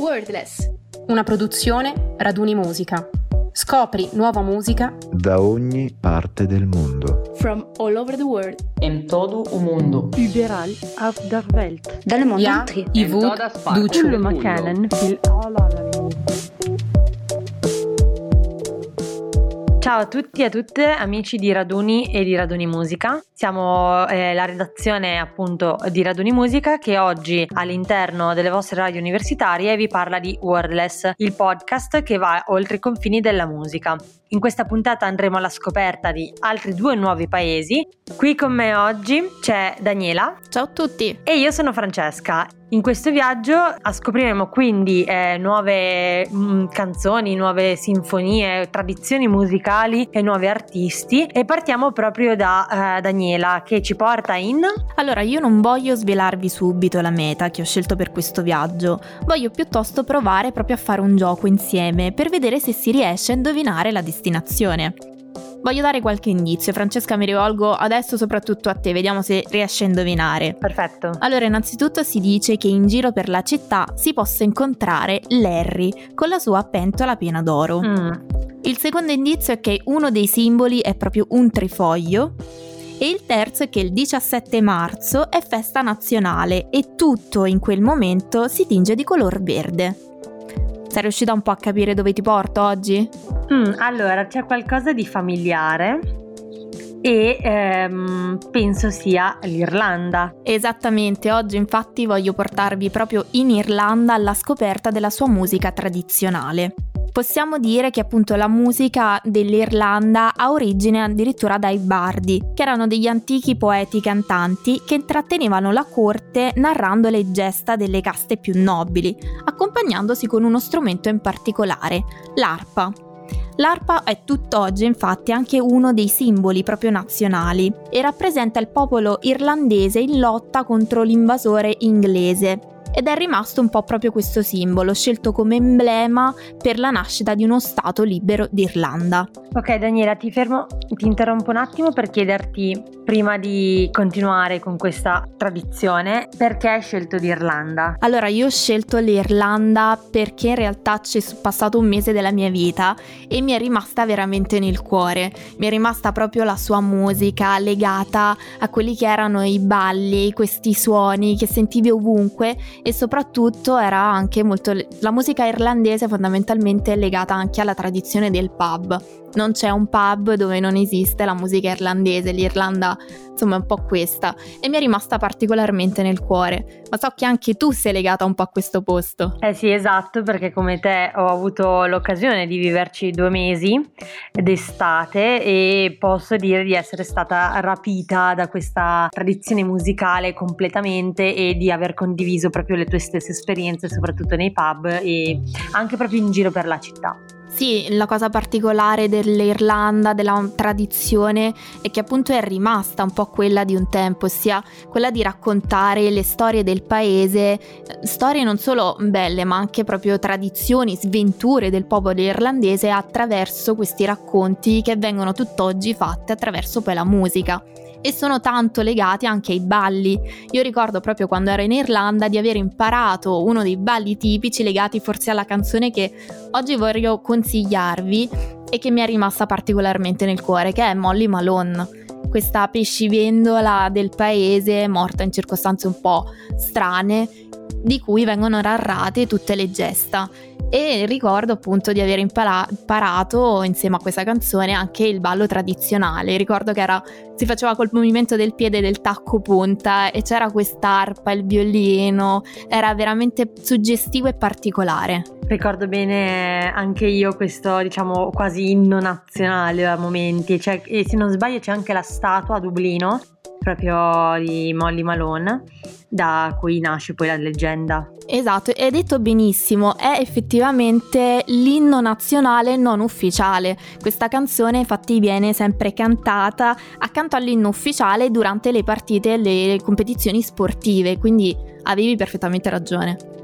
Wordless. Una produzione Raduni Musica. Scopri nuova musica da ogni parte del mondo. From all over the world. In todo o mundo. Überall auf der Welt. Dans le monde ja. I Wut, du Makanen, fil Ciao a tutti e a tutte amici di Raduni e di Raduni Musica. Siamo eh, la redazione appunto di Raduni Musica che oggi all'interno delle vostre radio universitarie vi parla di Wordless, il podcast che va oltre i confini della musica. In questa puntata andremo alla scoperta di altri due nuovi paesi. Qui con me oggi c'è Daniela. Ciao a tutti. E io sono Francesca. In questo viaggio scopriremo quindi eh, nuove mh, mm, canzoni, nuove sinfonie, tradizioni musicali e nuovi artisti e partiamo proprio da eh, Daniela che ci porta in... Allora io non voglio svelarvi subito la meta che ho scelto per questo viaggio, voglio piuttosto provare proprio a fare un gioco insieme per vedere se si riesce a indovinare la destinazione. Voglio dare qualche indizio, Francesca mi rivolgo adesso soprattutto a te, vediamo se riesci a indovinare. Perfetto. Allora, innanzitutto si dice che in giro per la città si possa incontrare Larry con la sua pentola piena d'oro. Mm. Il secondo indizio è che uno dei simboli è proprio un trifoglio e il terzo è che il 17 marzo è festa nazionale e tutto in quel momento si tinge di color verde. Sei riuscita un po' a capire dove ti porto oggi? Mm, allora, c'è qualcosa di familiare e ehm, penso sia l'Irlanda. Esattamente, oggi infatti voglio portarvi proprio in Irlanda alla scoperta della sua musica tradizionale. Possiamo dire che appunto la musica dell'Irlanda ha origine addirittura dai bardi, che erano degli antichi poeti cantanti che intrattenevano la corte narrando le gesta delle caste più nobili, accompagnandosi con uno strumento in particolare, l'arpa. L'arpa è tutt'oggi infatti anche uno dei simboli proprio nazionali e rappresenta il popolo irlandese in lotta contro l'invasore inglese ed è rimasto un po' proprio questo simbolo, scelto come emblema per la nascita di uno Stato libero d'Irlanda. Ok Daniela, ti fermo, ti interrompo un attimo per chiederti, prima di continuare con questa tradizione, perché hai scelto l'Irlanda? Allora, io ho scelto l'Irlanda perché in realtà c'è passato un mese della mia vita e mi è rimasta veramente nel cuore. Mi è rimasta proprio la sua musica legata a quelli che erano i balli, questi suoni che sentivi ovunque e soprattutto era anche molto la musica irlandese fondamentalmente legata anche alla tradizione del pub non c'è un pub dove non esiste la musica irlandese, l'Irlanda insomma è un po' questa e mi è rimasta particolarmente nel cuore, ma so che anche tu sei legata un po' a questo posto. Eh sì esatto perché come te ho avuto l'occasione di viverci due mesi d'estate e posso dire di essere stata rapita da questa tradizione musicale completamente e di aver condiviso proprio le tue stesse esperienze soprattutto nei pub e anche proprio in giro per la città. Sì, la cosa particolare dell'Irlanda, della tradizione, è che appunto è rimasta un po' quella di un tempo, ossia quella di raccontare le storie del paese, storie non solo belle, ma anche proprio tradizioni, sventure del popolo irlandese attraverso questi racconti che vengono tutt'oggi fatti attraverso poi la musica e sono tanto legati anche ai balli. Io ricordo proprio quando ero in Irlanda di aver imparato uno dei balli tipici legati forse alla canzone che oggi voglio consigliarvi e che mi è rimasta particolarmente nel cuore, che è Molly Malone. Questa pescivendola del paese, morta in circostanze un po' strane, di cui vengono narrate tutte le gesta e ricordo appunto di aver impara- imparato insieme a questa canzone anche il ballo tradizionale. Ricordo che era, si faceva col movimento del piede del tacco punta e c'era quest'arpa, il violino, era veramente suggestivo e particolare. Ricordo bene anche io questo, diciamo, quasi inno nazionale a momenti, cioè, e se non sbaglio c'è anche la statua a Dublino proprio di Molly Malone, da cui nasce poi la leggenda. Esatto, hai detto benissimo, è effettivamente l'inno nazionale non ufficiale. Questa canzone infatti viene sempre cantata accanto all'inno ufficiale durante le partite e le competizioni sportive, quindi avevi perfettamente ragione.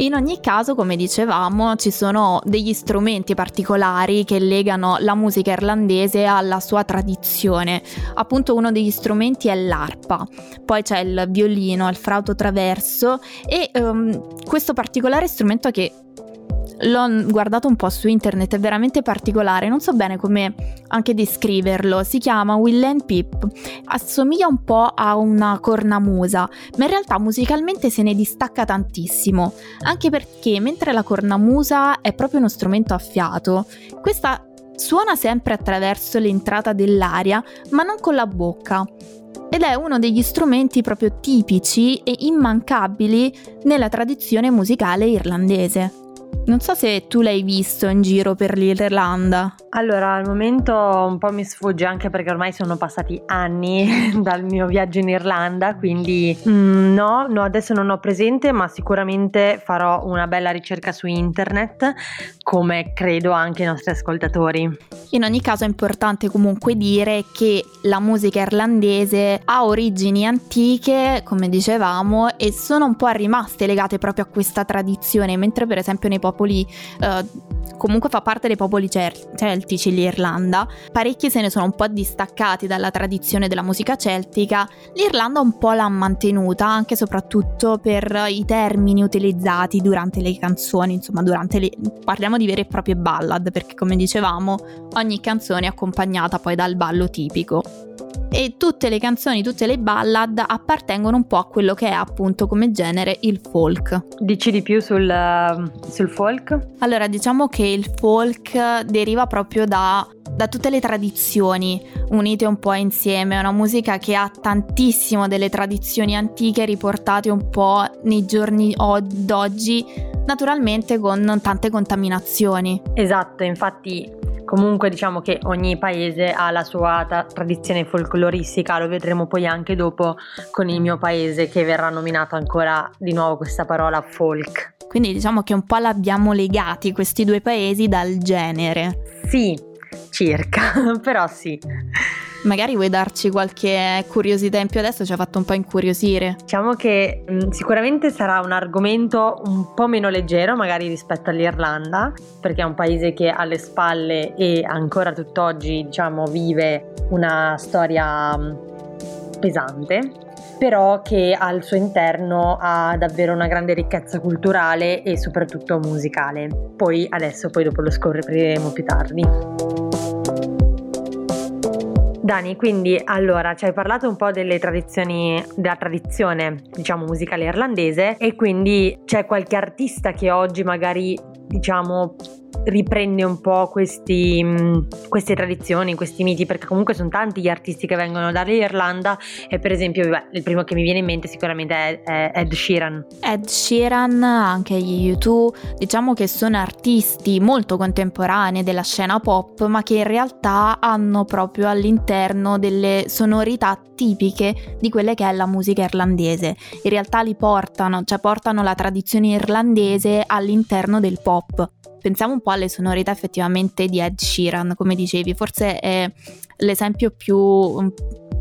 In ogni caso, come dicevamo, ci sono degli strumenti particolari che legano la musica irlandese alla sua tradizione. Appunto uno degli strumenti è l'arpa, poi c'è il violino, il flauto traverso e um, questo particolare strumento che l'ho guardato un po' su internet, è veramente particolare, non so bene come anche descriverlo, si chiama Will and Pip, assomiglia un po' a una cornamusa, ma in realtà musicalmente se ne distacca tantissimo, anche perché mentre la cornamusa è proprio uno strumento a fiato, questa suona sempre attraverso l'entrata dell'aria, ma non con la bocca ed è uno degli strumenti proprio tipici e immancabili nella tradizione musicale irlandese. Non so se tu l'hai visto in giro per l'Irlanda. Allora, al momento un po' mi sfugge anche perché ormai sono passati anni dal mio viaggio in Irlanda, quindi mm, no, no, adesso non ho presente, ma sicuramente farò una bella ricerca su internet, come credo anche i nostri ascoltatori. In ogni caso è importante comunque dire che la musica irlandese ha origini antiche, come dicevamo, e sono un po' rimaste legate proprio a questa tradizione, mentre per esempio nei popoli eh, comunque fa parte dei popoli celtici l'Irlanda, parecchi se ne sono un po' distaccati dalla tradizione della musica celtica, l'Irlanda un po' l'ha mantenuta anche e soprattutto per i termini utilizzati durante le canzoni, insomma durante le... parliamo di vere e proprie ballad perché come dicevamo ogni canzone è accompagnata poi dal ballo tipico e tutte le canzoni, tutte le ballad appartengono un po' a quello che è appunto come genere il folk. Dici di più sul, sul folk? Allora diciamo che il folk deriva proprio da, da tutte le tradizioni unite un po' insieme, è una musica che ha tantissimo delle tradizioni antiche riportate un po' nei giorni d'oggi, naturalmente con tante contaminazioni. Esatto, infatti Comunque diciamo che ogni paese ha la sua ta- tradizione folcloristica, lo vedremo poi anche dopo con il mio paese che verrà nominata ancora di nuovo questa parola folk. Quindi diciamo che un po' l'abbiamo legati questi due paesi dal genere. Sì, circa, però sì. Magari vuoi darci qualche curiosità in più adesso, ci ha fatto un po' incuriosire. Diciamo che mh, mm, sicuramente sarà un argomento un po' meno leggero magari rispetto all'Irlanda, perché è un paese che ha alle spalle e ancora tutt'oggi diciamo vive una storia mh, mm, pesante però che al suo interno ha davvero una grande ricchezza culturale e soprattutto musicale. Poi adesso, poi dopo lo scopriremo più tardi. Dani, quindi allora ci hai parlato un po' delle tradizioni, della tradizione diciamo musicale irlandese e quindi c'è qualche artista che oggi magari diciamo riprende un po' questi, mm, queste tradizioni, questi miti, perché comunque sono tanti gli artisti che vengono dall'Irlanda e per esempio beh, il primo che mi viene in mente sicuramente è, è Ed Sheeran. Ed Sheeran, anche gli U2, diciamo che sono artisti molto contemporanei della scena pop, ma che in realtà hanno proprio all'interno delle sonorità tipiche di quelle che è la musica irlandese. In realtà li portano, cioè portano la tradizione irlandese all'interno del pop pensiamo un po' alle sonorità effettivamente di Ed Sheeran, come dicevi, forse è l'esempio più mm,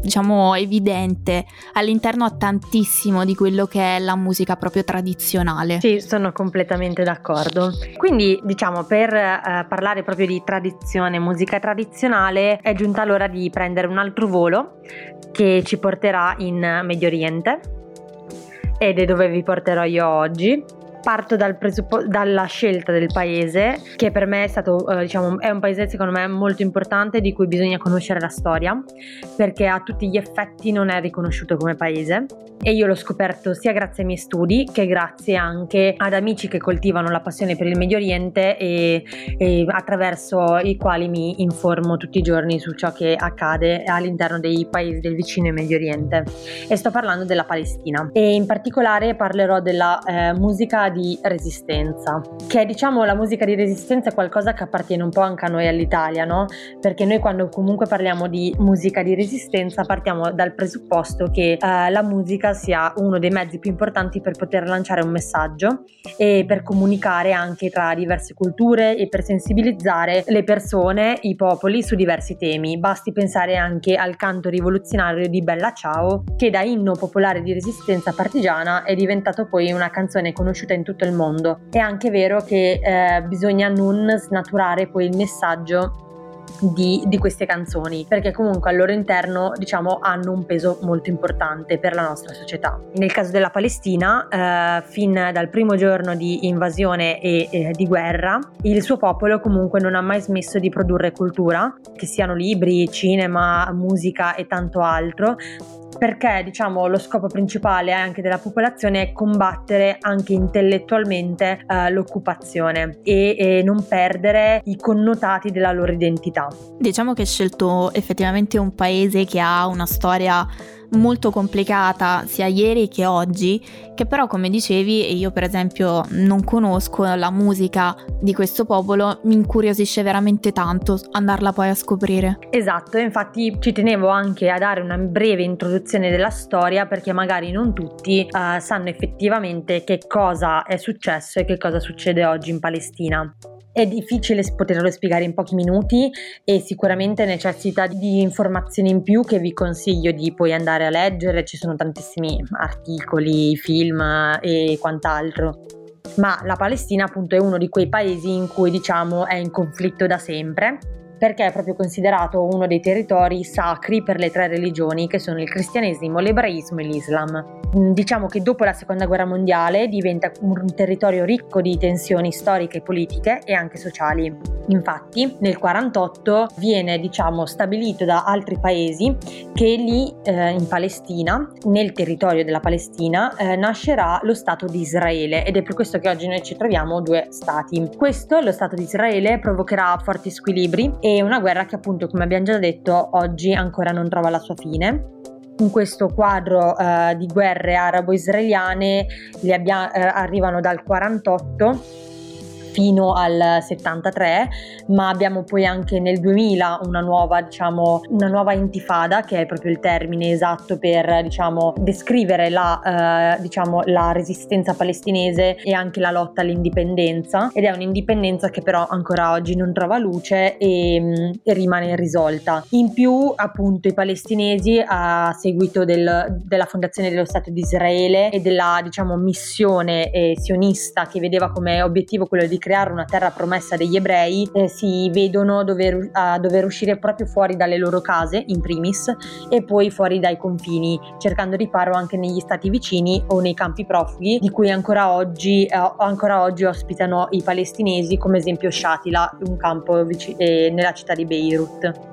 diciamo evidente all'interno a tantissimo di quello che è la musica proprio tradizionale. Sì, sono completamente d'accordo. Quindi, diciamo, per eh, parlare proprio di tradizione, musica tradizionale, è giunta l'ora di prendere un altro volo che ci porterà in Medio Oriente ed è dove vi porterò io oggi parto dal presuppo- dalla scelta del paese, che per me è stato, eh, diciamo, è un paese secondo me molto importante di cui bisogna conoscere la storia, perché a tutti gli effetti non è riconosciuto come paese. E io l'ho scoperto sia grazie ai miei studi che grazie anche ad amici che coltivano la passione per il Medio Oriente e, e attraverso i quali mi informo tutti i giorni su ciò che accade all'interno dei paesi del vicino Medio Oriente. E sto parlando della Palestina. E in particolare parlerò della eh, musica di resistenza che diciamo la musica di resistenza è qualcosa che appartiene un po' anche a noi all'Italia no? perché noi quando comunque parliamo di musica di resistenza partiamo dal presupposto che eh, la musica sia uno dei mezzi più importanti per poter lanciare un messaggio e per comunicare anche tra diverse culture e per sensibilizzare le persone, i popoli su diversi temi. Basti pensare anche al canto rivoluzionario di Bella Ciao che da inno popolare di resistenza partigiana è diventato poi una canzone conosciuta in tutto il mondo. È anche vero che eh, bisogna non snaturare poi il messaggio di, di, queste canzoni perché comunque al loro interno diciamo hanno un peso molto importante per la nostra società nel caso della Palestina eh, fin dal primo giorno di invasione e eh, di guerra il suo popolo comunque non ha mai smesso di produrre cultura che siano libri cinema musica e tanto altro perché diciamo lo scopo principale anche della popolazione è combattere anche intellettualmente eh, l'occupazione e, e, non perdere i connotati della loro identità. Diciamo che hai scelto effettivamente un paese che ha una storia molto complicata sia ieri che oggi, che però come dicevi, io per esempio non conosco la musica di questo popolo, mi incuriosisce veramente tanto andarla poi a scoprire. Esatto, infatti ci tenevo anche a dare una breve introduzione della storia perché magari non tutti uh, sanno effettivamente che cosa è successo e che cosa succede oggi in Palestina. È difficile poterlo spiegare in pochi minuti e sicuramente necessita di informazioni in più che vi consiglio di poi andare a leggere, ci sono tantissimi articoli, film e quant'altro. Ma la Palestina appunto è uno di quei paesi in cui diciamo è in conflitto da sempre perché è proprio considerato uno dei territori sacri per le tre religioni che sono il cristianesimo, l'ebraismo e l'islam. Mm, diciamo che dopo la seconda guerra mondiale diventa un territorio ricco di tensioni storiche, politiche e anche sociali. Infatti nel 1948 viene diciamo stabilito da altri paesi che lì eh, in Palestina, nel territorio della Palestina, eh, nascerà lo Stato di Israele ed è per questo che oggi noi ci troviamo due stati. Questo, lo Stato di Israele, provocherà forti squilibri una guerra che appunto come abbiamo già detto oggi ancora non trova la sua fine. In questo quadro uh, di guerre arabo-israeliane abbia- uh, arrivano dal 48 fino al 73, ma abbiamo poi anche nel 2000 una nuova, diciamo, una nuova intifada, che è proprio il termine esatto per, diciamo, descrivere la, eh, diciamo, la resistenza palestinese e anche la lotta all'indipendenza ed è un'indipendenza che però ancora oggi non trova luce e, mm, e rimane irrisolta. In più, appunto, i palestinesi a seguito del, della fondazione dello Stato di Israele e della, diciamo, missione eh, sionista che vedeva come obiettivo quello di creare una terra promessa degli ebrei eh, si vedono dover, a dover uscire proprio fuori dalle loro case in primis e poi fuori dai confini cercando riparo anche negli stati vicini o nei campi profughi di cui ancora oggi, eh, ancora oggi ospitano i palestinesi come esempio Shatila un campo vic- eh, nella città di Beirut.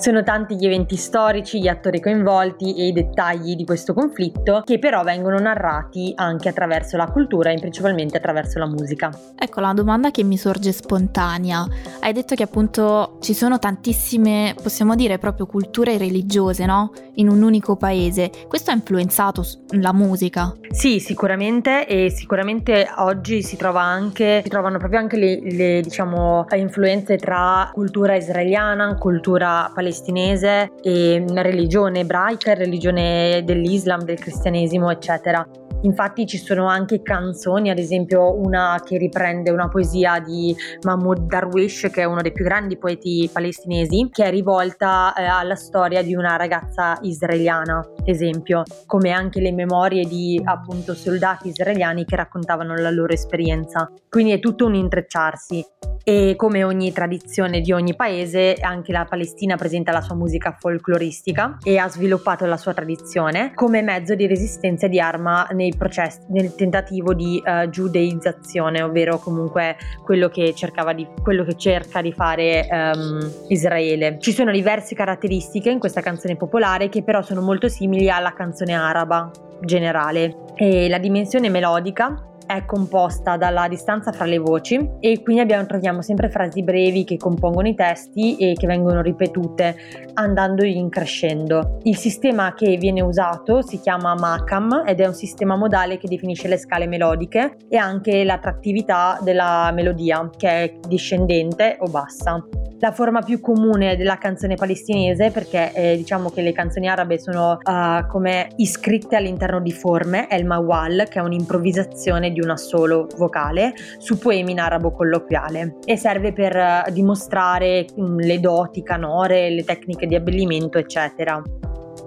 Sono tanti gli eventi storici, gli attori coinvolti e i dettagli di questo conflitto che però vengono narrati anche attraverso la cultura e principalmente attraverso la musica. Ecco la domanda che mi sorge spontanea. Hai detto che appunto ci sono tantissime, possiamo dire proprio culture religiose, no? In un unico paese. Questo ha influenzato la musica? Sì, sicuramente e sicuramente oggi si trova anche si trovano proprio anche le, le diciamo influenze tra cultura israeliana, cultura palestinese palestinese e religione ebraica, religione dell'Islam, del cristianesimo, eccetera. Infatti ci sono anche canzoni, ad esempio una che riprende una poesia di Mahmoud Darwish, che è uno dei più grandi poeti palestinesi, che è rivolta eh, alla storia di una ragazza israeliana, esempio, come anche le memorie di appunto soldati israeliani che raccontavano la loro esperienza. Quindi è tutto un intrecciarsi e come ogni tradizione di ogni paese anche la Palestina presenta la sua musica folcloristica e ha sviluppato la sua tradizione come mezzo di resistenza e di arma nei processi, nel tentativo di uh, giudeizzazione, ovvero comunque quello che, di, quello che cerca di fare um, Israele. Ci sono diverse caratteristiche in questa canzone popolare che però sono molto simili alla canzone araba generale. E la dimensione melodica è composta dalla distanza fra le voci e quindi abbiamo, troviamo sempre frasi brevi che compongono i testi e che vengono ripetute andando in crescendo. Il sistema che viene usato si chiama Macam ed è un sistema modale che definisce le scale melodiche e anche l'attrattività della melodia che è discendente o bassa la forma più comune della canzone palestinese perché eh, diciamo che le canzoni arabe sono uh, come iscritte all'interno di forme, è il mawal che è un'improvvisazione di una solo vocale su poemi in arabo colloquiale e serve per uh, dimostrare um, le doti canore, le tecniche di abbellimento eccetera.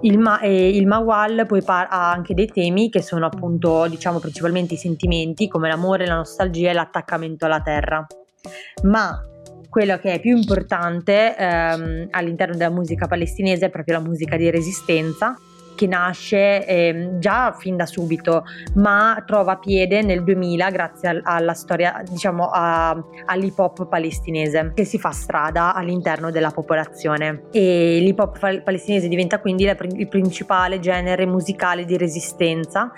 Il, ma- il Mawal poi par- ha anche dei temi che sono appunto, diciamo, principalmente i sentimenti come l'amore, la nostalgia e l'attaccamento alla terra. Ma quello che è più importante ehm, all'interno della musica palestinese è proprio la musica di resistenza che nasce eh, già fin da subito, ma trova piede nel 2000 grazie al, alla storia, diciamo, a, all'hip hop palestinese che si fa strada all'interno della popolazione. E l'hip hop palestinese diventa quindi la, il principale genere musicale di resistenza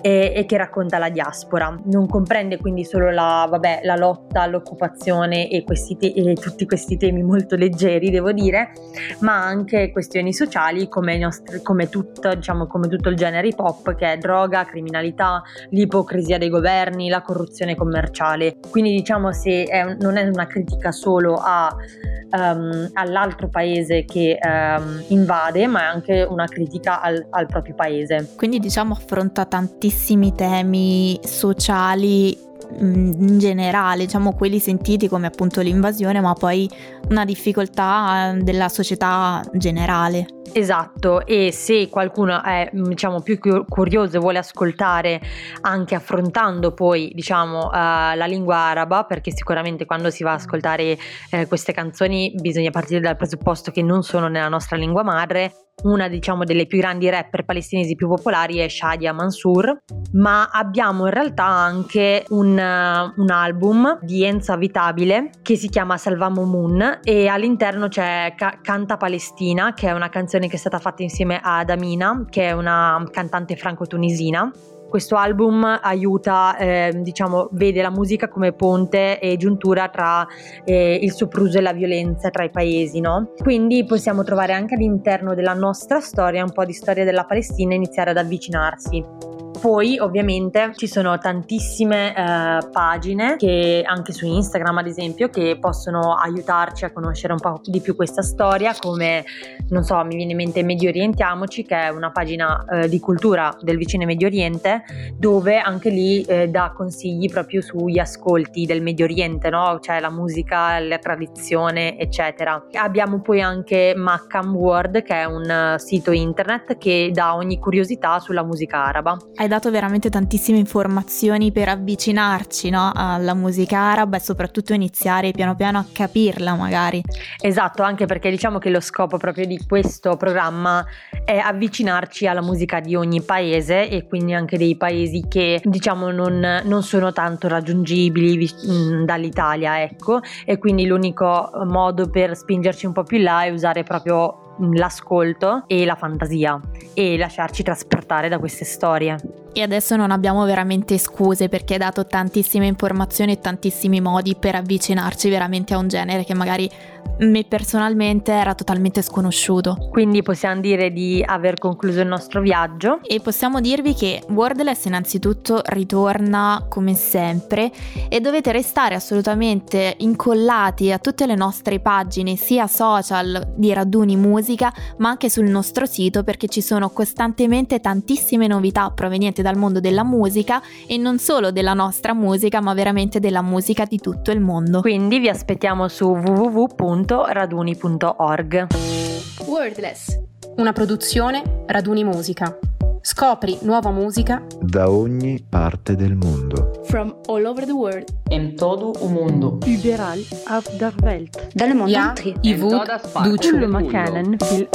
e, e, che racconta la diaspora. Non comprende quindi solo la, vabbè, la lotta all'occupazione e, te- e, tutti questi temi molto leggeri, devo dire, ma anche questioni sociali come, nostri, come, tutto, diciamo, come tutto il genere hip hop che è droga, criminalità, l'ipocrisia dei governi, la corruzione commerciale. Quindi diciamo se è, non è una critica solo a um, all'altro paese che um, invade, ma è anche una critica al, al proprio paese. Quindi diciamo affronta tantissimi temi sociali in generale, diciamo quelli sentiti come appunto l'invasione, ma poi una difficoltà della società generale. Esatto, e se qualcuno è diciamo, più curioso e vuole ascoltare anche affrontando poi diciamo, uh, la lingua araba, perché sicuramente quando si va ad ascoltare uh, queste canzoni bisogna partire dal presupposto che non sono nella nostra lingua madre, una diciamo delle più grandi rapper palestinesi più popolari è Shadia Mansour, ma abbiamo in realtà anche un, uh, un album di Enza Vitabile che si chiama Salvamo Moon e all'interno c'è Ca- Canta Palestina che è una canzone che è stata fatta insieme ad Amina che è una cantante franco-tunisina questo album aiuta, eh, diciamo, vede la musica come ponte e giuntura tra eh, il sopruso e la violenza tra i paesi, no? Quindi possiamo trovare anche all'interno della nostra storia un po' di storia della Palestina e iniziare ad avvicinarsi. Poi ovviamente ci sono tantissime eh, pagine che anche su Instagram ad esempio che possono aiutarci a conoscere un po' di più questa storia come non so mi viene in mente Medio Orientiamoci che è una pagina eh, di cultura del vicino Medio Oriente dove anche lì eh, dà consigli proprio sugli ascolti del Medio Oriente no? cioè la musica, la tradizione eccetera. Abbiamo poi anche Maccam World che è un uh, sito internet che dà ogni curiosità sulla musica araba. Hai dato veramente tantissime informazioni per avvicinarci no, alla musica araba e soprattutto iniziare piano piano a capirla magari. Esatto, anche perché diciamo che lo scopo proprio di questo programma è avvicinarci alla musica di ogni paese e quindi anche dei paesi che diciamo non, non sono tanto raggiungibili dall'Italia, ecco, e quindi l'unico modo per spingerci un po' più là è usare proprio l'ascolto e la fantasia e lasciarci trasportare da queste storie. E adesso non abbiamo veramente scuse perché hai dato tantissime informazioni e tantissimi modi per avvicinarci veramente a un genere che magari me personalmente era totalmente sconosciuto. Quindi possiamo dire di aver concluso il nostro viaggio. E possiamo dirvi che Wordless innanzitutto ritorna come sempre e dovete restare assolutamente incollati a tutte le nostre pagine, sia social di raduni musica, ma anche sul nostro sito perché ci sono costantemente tantissime novità provenienti dal mondo della musica e non solo della nostra musica, ma veramente della musica di tutto il mondo. Quindi vi aspettiamo su www www.raduni.org. Wordless, una produzione Raduni Musica. Scopri nuova musica da ogni parte del mondo. From all over the world. In todo il mondo. Überall auf der Welt. Dalle mondo ja, i Wood, du Makanen, fil